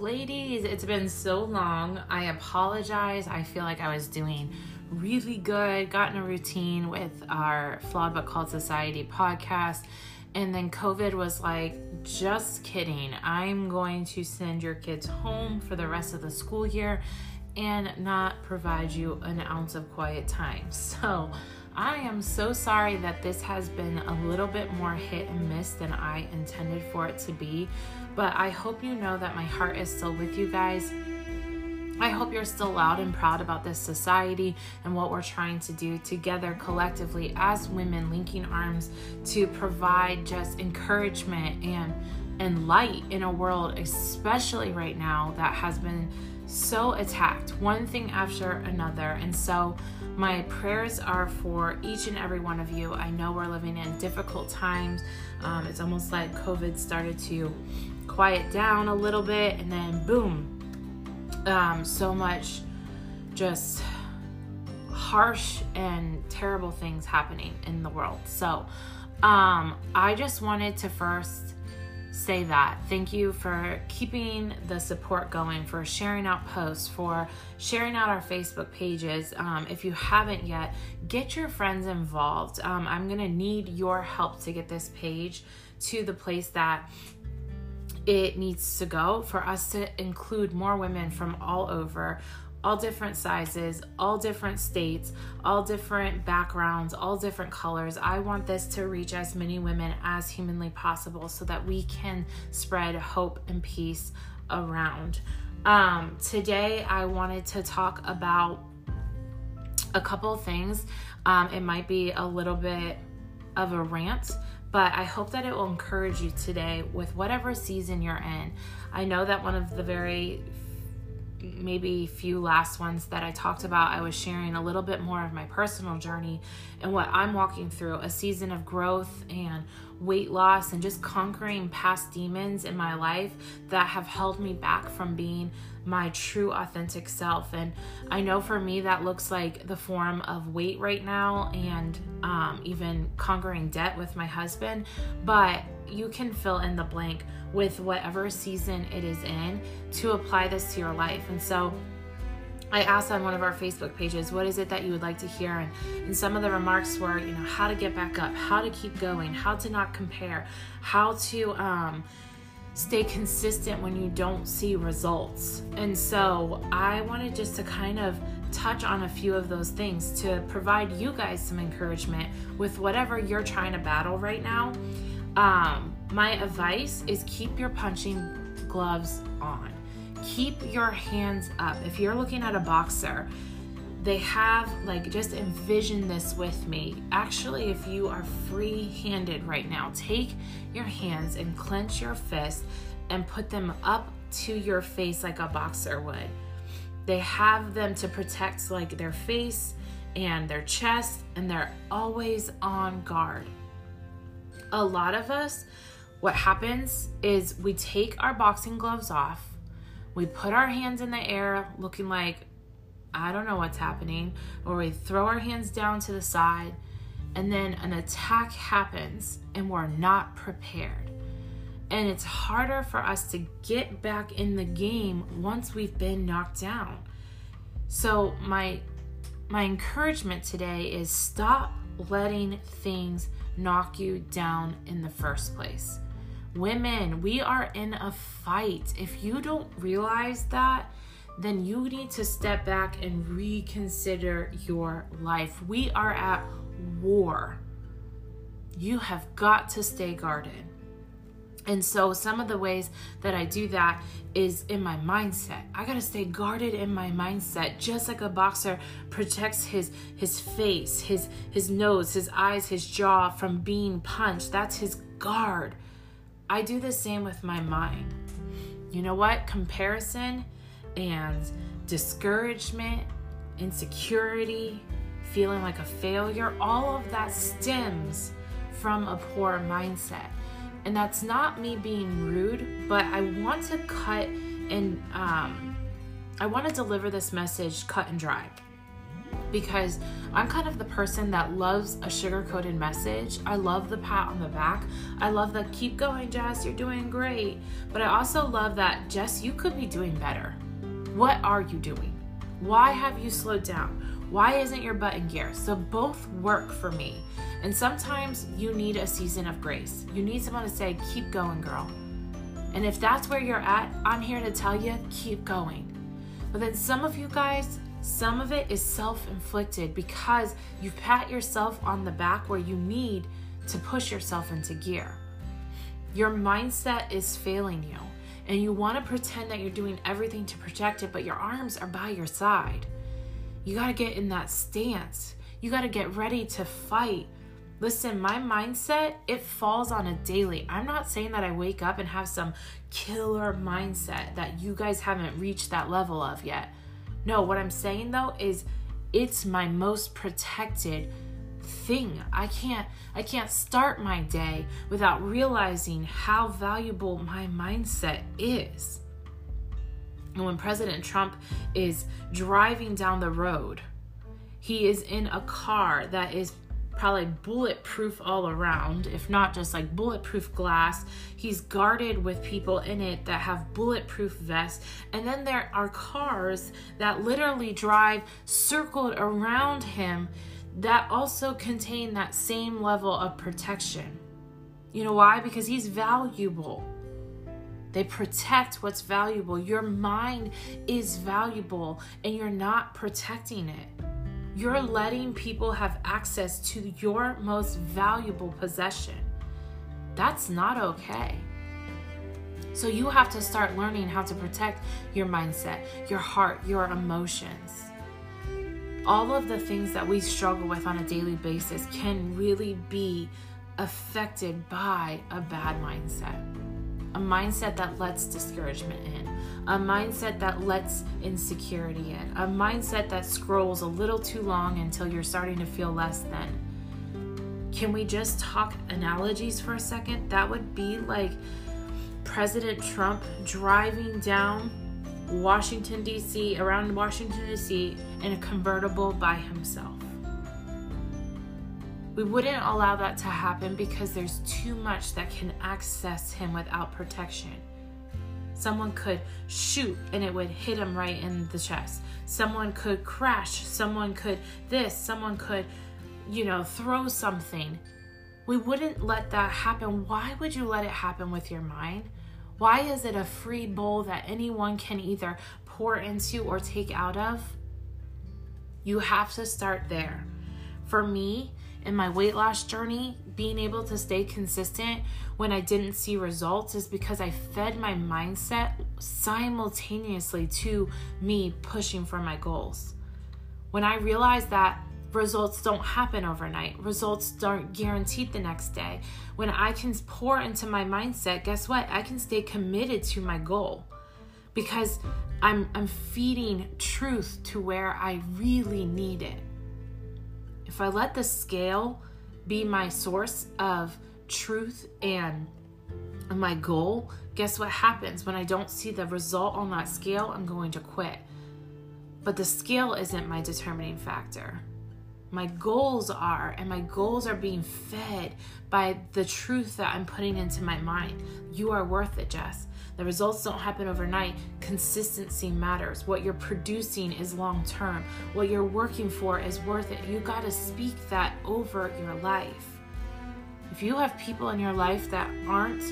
Ladies, it's been so long. I apologize. I feel like I was doing really good, got in a routine with our Flawed But Called Society podcast. And then COVID was like, just kidding. I'm going to send your kids home for the rest of the school year and not provide you an ounce of quiet time. So, I am so sorry that this has been a little bit more hit and miss than I intended for it to be, but I hope you know that my heart is still with you guys. I hope you're still loud and proud about this society and what we're trying to do together collectively as women linking arms to provide just encouragement and and light in a world especially right now that has been so attacked one thing after another and so my prayers are for each and every one of you. I know we're living in difficult times. Um, it's almost like COVID started to quiet down a little bit, and then boom, um, so much just harsh and terrible things happening in the world. So, um, I just wanted to first say that. Thank you for keeping the support going, for sharing out posts, for sharing out our Facebook pages. Um, if you haven't yet, get your friends involved. Um, I'm going to need your help to get this page to the place that it needs to go for us to include more women from all over all different sizes, all different states, all different backgrounds, all different colors. I want this to reach as many women as humanly possible so that we can spread hope and peace around. Um, today, I wanted to talk about a couple things. Um, it might be a little bit of a rant, but I hope that it will encourage you today with whatever season you're in. I know that one of the very maybe few last ones that I talked about, I was sharing a little bit more of my personal journey and what I'm walking through a season of growth and weight loss and just conquering past demons in my life that have held me back from being my true authentic self. And I know for me that looks like the form of weight right now and um, even conquering debt with my husband, but you can fill in the blank with whatever season it is in to apply this to your life. And so I asked on one of our Facebook pages, what is it that you would like to hear? And, and some of the remarks were, you know, how to get back up, how to keep going, how to not compare, how to um, stay consistent when you don't see results. And so I wanted just to kind of touch on a few of those things to provide you guys some encouragement with whatever you're trying to battle right now. Um, my advice is keep your punching gloves on. Keep your hands up. If you're looking at a boxer, they have like just envision this with me. Actually, if you are free handed right now, take your hands and clench your fist and put them up to your face like a boxer would. They have them to protect like their face and their chest, and they're always on guard. A lot of us what happens is we take our boxing gloves off, we put our hands in the air looking like I don't know what's happening, or we throw our hands down to the side, and then an attack happens and we're not prepared. And it's harder for us to get back in the game once we've been knocked down. So my my encouragement today is stop letting things knock you down in the first place. Women, we are in a fight. If you don't realize that, then you need to step back and reconsider your life. We are at war. You have got to stay guarded. And so, some of the ways that I do that is in my mindset. I gotta stay guarded in my mindset, just like a boxer protects his his face, his his nose, his eyes, his jaw from being punched. That's his guard. I do the same with my mind. You know what? Comparison and discouragement, insecurity, feeling like a failure, all of that stems from a poor mindset. And that's not me being rude, but I want to cut and um, I want to deliver this message cut and dry. because I'm kind of the person that loves a sugar coated message. I love the pat on the back. I love the keep going, Jess, you're doing great. But I also love that, Jess, you could be doing better. What are you doing? Why have you slowed down? Why isn't your butt in gear? So both work for me. And sometimes you need a season of grace. You need someone to say, keep going, girl. And if that's where you're at, I'm here to tell you, keep going. But then some of you guys, some of it is self inflicted because you pat yourself on the back where you need to push yourself into gear. Your mindset is failing you, and you want to pretend that you're doing everything to protect it, but your arms are by your side. You got to get in that stance. You got to get ready to fight. Listen, my mindset, it falls on a daily. I'm not saying that I wake up and have some killer mindset that you guys haven't reached that level of yet. No, what I'm saying though is it's my most protected thing. I can't I can't start my day without realizing how valuable my mindset is. And when President Trump is driving down the road, he is in a car that is probably bulletproof all around, if not just like bulletproof glass. He's guarded with people in it that have bulletproof vests. And then there are cars that literally drive circled around him that also contain that same level of protection. You know why? Because he's valuable. They protect what's valuable. Your mind is valuable and you're not protecting it. You're letting people have access to your most valuable possession. That's not okay. So you have to start learning how to protect your mindset, your heart, your emotions. All of the things that we struggle with on a daily basis can really be affected by a bad mindset. A mindset that lets discouragement in, a mindset that lets insecurity in, a mindset that scrolls a little too long until you're starting to feel less than. Can we just talk analogies for a second? That would be like President Trump driving down Washington, D.C., around Washington, D.C., in a convertible by himself. We wouldn't allow that to happen because there's too much that can access him without protection. Someone could shoot and it would hit him right in the chest. Someone could crash. Someone could this. Someone could, you know, throw something. We wouldn't let that happen. Why would you let it happen with your mind? Why is it a free bowl that anyone can either pour into or take out of? You have to start there. For me, in my weight loss journey, being able to stay consistent when I didn't see results is because I fed my mindset simultaneously to me pushing for my goals. When I realized that results don't happen overnight, results don't guaranteed the next day, when I can pour into my mindset, guess what? I can stay committed to my goal because I'm, I'm feeding truth to where I really need it. If I let the scale be my source of truth and my goal, guess what happens? When I don't see the result on that scale, I'm going to quit. But the scale isn't my determining factor. My goals are, and my goals are being fed by the truth that I'm putting into my mind. You are worth it, Jess. The results don't happen overnight. Consistency matters. What you're producing is long term. What you're working for is worth it. You got to speak that over your life. If you have people in your life that aren't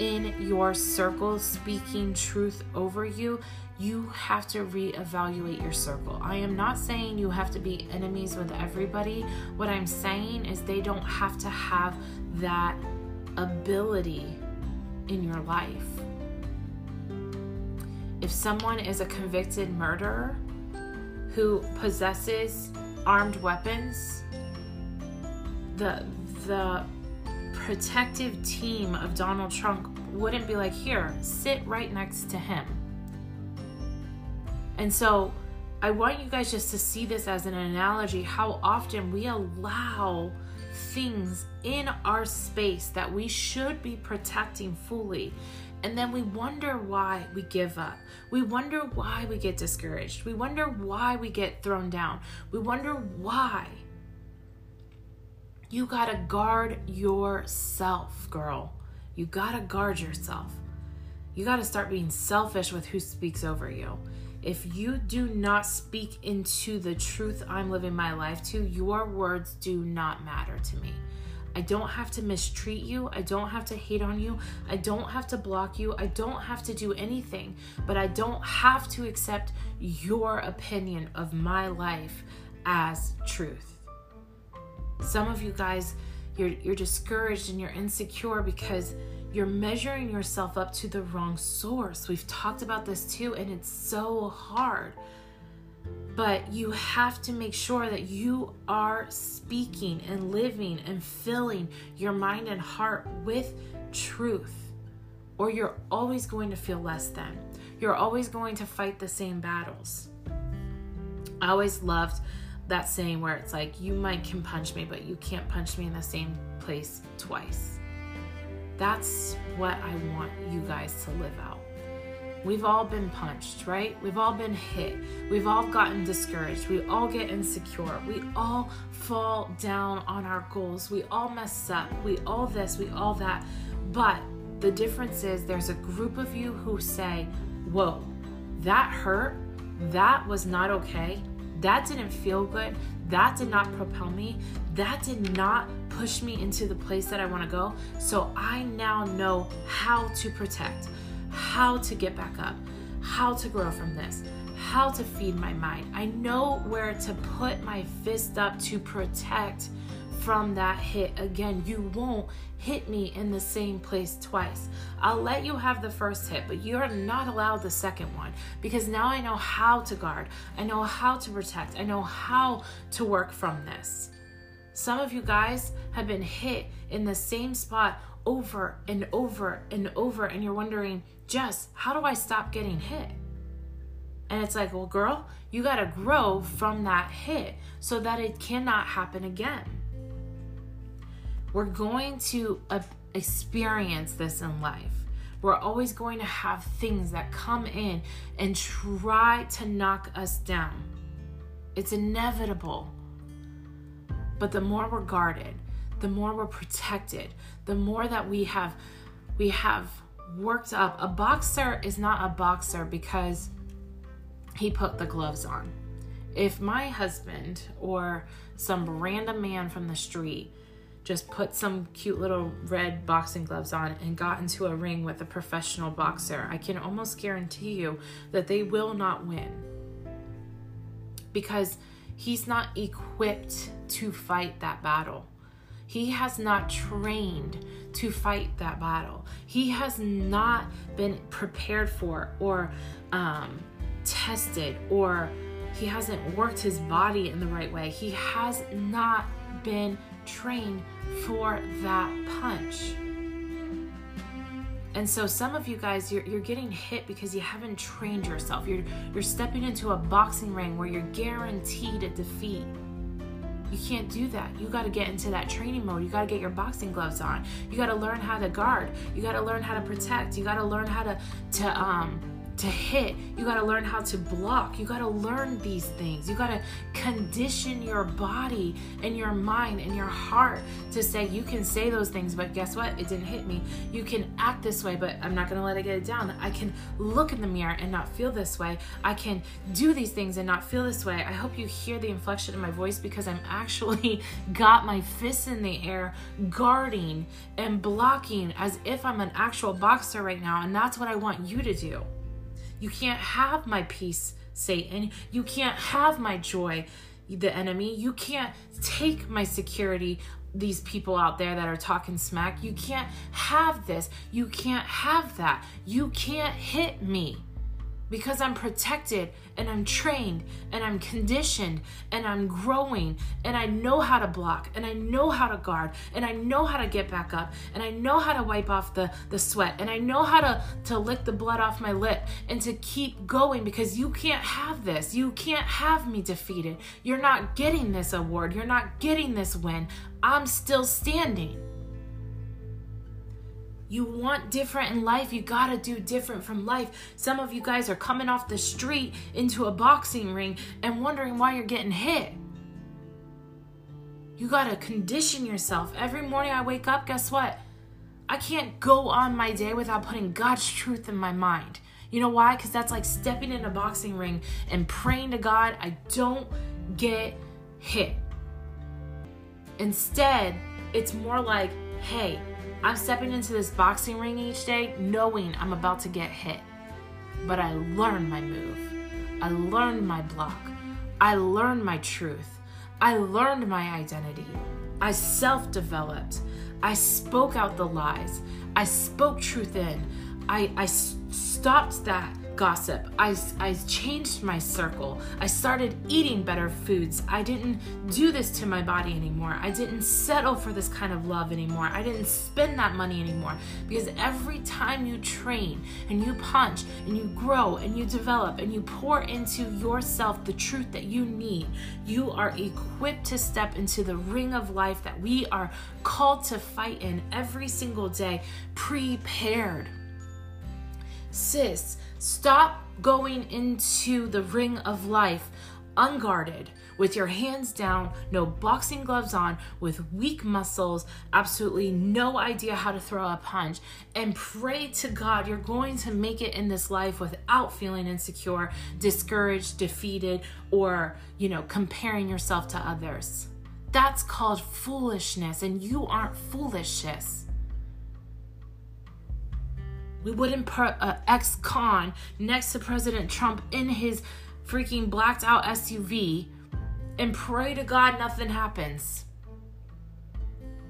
in your circle speaking truth over you, you have to reevaluate your circle. I am not saying you have to be enemies with everybody. What I'm saying is they don't have to have that ability in your life if someone is a convicted murderer who possesses armed weapons, the the protective team of Donald Trump wouldn't be like, here, sit right next to him. And so I want you guys just to see this as an analogy how often we allow things in our space that we should be protecting fully And then we wonder why we give up. We wonder why we get discouraged. We wonder why we get thrown down. We wonder why. You gotta guard yourself, girl. You gotta guard yourself. You gotta start being selfish with who speaks over you. If you do not speak into the truth I'm living my life to, your words do not matter to me. I don't have to mistreat you. I don't have to hate on you. I don't have to block you. I don't have to do anything, but I don't have to accept your opinion of my life as truth. Some of you guys, you're, you're discouraged and you're insecure because you're measuring yourself up to the wrong source. We've talked about this too, and it's so hard. But you have to make sure that you are speaking and living and filling your mind and heart with truth, or you're always going to feel less than. You're always going to fight the same battles. I always loved that saying where it's like, you might can punch me, but you can't punch me in the same place twice. That's what I want you guys to live out. We've all been punched, right? We've all been hit. We've all gotten discouraged. We all get insecure. We all fall down on our goals. We all mess up. We all this, we all that. But the difference is there's a group of you who say, Whoa, that hurt. That was not okay. That didn't feel good. That did not propel me. That did not push me into the place that I want to go. So I now know how to protect, how to get back up, how to grow from this, how to feed my mind. I know where to put my fist up to protect from that hit. Again, you won't hit me in the same place twice. I'll let you have the first hit, but you're not allowed the second one because now I know how to guard. I know how to protect. I know how to work from this. Some of you guys have been hit in the same spot over and over and over, and you're wondering, Jess, how do I stop getting hit? And it's like, well, girl, you got to grow from that hit so that it cannot happen again. We're going to uh, experience this in life. We're always going to have things that come in and try to knock us down. It's inevitable. But the more we're guarded, the more we're protected, the more that we have we have worked up. A boxer is not a boxer because he put the gloves on. If my husband or some random man from the street just put some cute little red boxing gloves on and got into a ring with a professional boxer, I can almost guarantee you that they will not win. Because he's not equipped to fight that battle. He has not trained to fight that battle. He has not been prepared for or um, tested or he hasn't worked his body in the right way. He has not been trained for that punch. And so some of you guys, you're, you're getting hit because you haven't trained yourself. You're, you're stepping into a boxing ring where you're guaranteed a defeat. You can't do that. You got to get into that training mode. You got to get your boxing gloves on. You got to learn how to guard. You got to learn how to protect. You got to learn how to to um to hit. You got to learn how to block. You got to learn these things. You got to condition your body and your mind and your heart to say, you can say those things, but guess what? It didn't hit me. You can act this way, but I'm not going to let it get it down. I can look in the mirror and not feel this way. I can do these things and not feel this way. I hope you hear the inflection in my voice because I'm actually got my fists in the air, guarding and blocking as if I'm an actual boxer right now. And that's what I want you to do. You can't have my peace, Satan. You can't have my joy, the enemy. You can't take my security, these people out there that are talking smack. You can't have this. You can't have that. You can't hit me because I'm protected and I'm trained and I'm conditioned and I'm growing and I know how to block and I know how to guard and I know how to get back up and I know how to wipe off the, the sweat and I know how to, to lick the blood off my lip and to keep going because you can't have this. You can't have me defeated. You're not getting this award. You're not getting this win. I'm still standing. You want different in life, you gotta do different from life. Some of you guys are coming off the street into a boxing ring and wondering why you're getting hit. You gotta condition yourself. Every morning I wake up, guess what? I can't go on my day without putting God's truth in my mind. You know why? Because that's like stepping in a boxing ring and praying to God I don't get hit. Instead, it's more like, hey, I'm stepping into this boxing ring each day knowing I'm about to get hit. But I learned my move. I learned my block. I learned my truth. I learned my identity. I self developed. I spoke out the lies. I spoke truth in. I, I stopped that gossip. I, I changed my circle. I started eating better foods. I didn't do this to my body anymore. I didn't settle for this kind of love anymore. I didn't spend that money anymore. Because every time you train and you punch and you grow and you develop and you pour into yourself the truth that you need, you are equipped to step into the ring of life that we are called to fight in every single day, prepared. Sis, Stop going into the ring of life unguarded, with your hands down, no boxing gloves on, with weak muscles, absolutely no idea how to throw a punch, and pray to God you're going to make it in this life without feeling insecure, discouraged, defeated, or, you know, comparing yourself to others. That's called foolishness, and you aren't foolishness. We wouldn't put an ex con next to President Trump in his freaking blacked out SUV and pray to God nothing happens.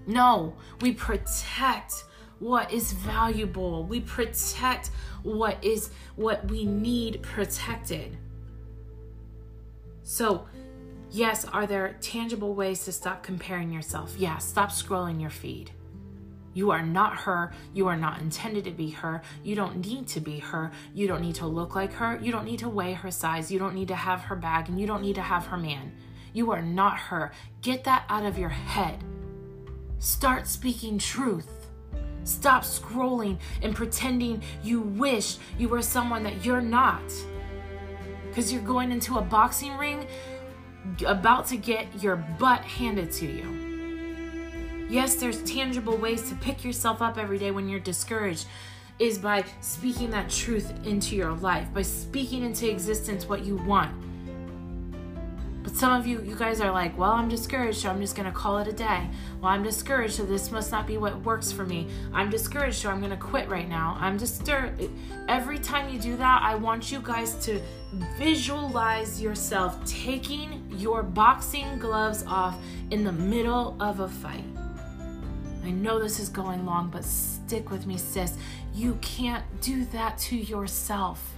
No, we protect what is valuable. We protect what is what we need protected. So, yes, are there tangible ways to stop comparing yourself? Yeah, stop scrolling your feed. You are not her. You are not intended to be her. You don't need to be her. You don't need to look like her. You don't need to weigh her size. You don't need to have her bag and you don't need to have her man. You are not her. Get that out of your head. Start speaking truth. Stop scrolling and pretending you wish you were someone that you're not. Because you're going into a boxing ring about to get your butt handed to you. Yes, there's tangible ways to pick yourself up every day when you're discouraged is by speaking that truth into your life, by speaking into existence what you want. But some of you, you guys are like, well, I'm discouraged, so I'm just going to call it a day. Well, I'm discouraged, so this must not be what works for me. I'm discouraged, so I'm going to quit right now. I'm discouraged. Every time you do that, I want you guys to visualize yourself taking your boxing gloves off in the middle of a fight. I know this is going long, but stick with me, sis. You can't do that to yourself.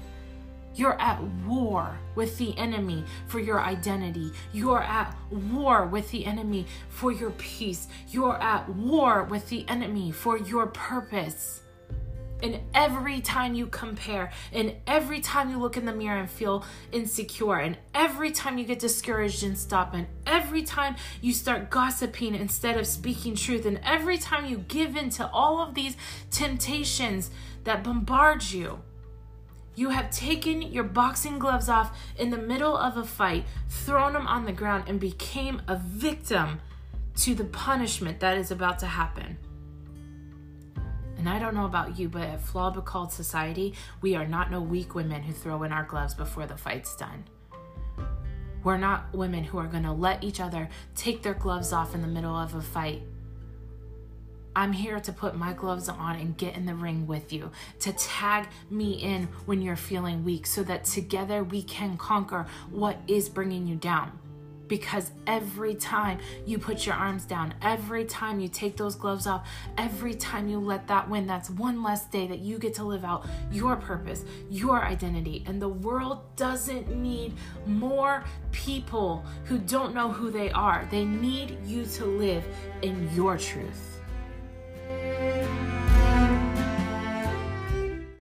You're at war with the enemy for your identity. You're at war with the enemy for your peace. You're at war with the enemy for your purpose. And every time you compare, and every time you look in the mirror and feel insecure, and every time you get discouraged and stop, and every time you start gossiping instead of speaking truth, and every time you give in to all of these temptations that bombard you, you have taken your boxing gloves off in the middle of a fight, thrown them on the ground, and became a victim to the punishment that is about to happen. And I don't know about you, but at Flawed Called Society, we are not no weak women who throw in our gloves before the fight's done. We're not women who are going to let each other take their gloves off in the middle of a fight. I'm here to put my gloves on and get in the ring with you, to tag me in when you're feeling weak so that together we can conquer what is bringing you down because every time you put your arms down, every time you take those gloves off, every time you let that win, that's one less day that you get to live out your purpose, your identity. And the world doesn't need more people who don't know who they are. They need you to live in your truth.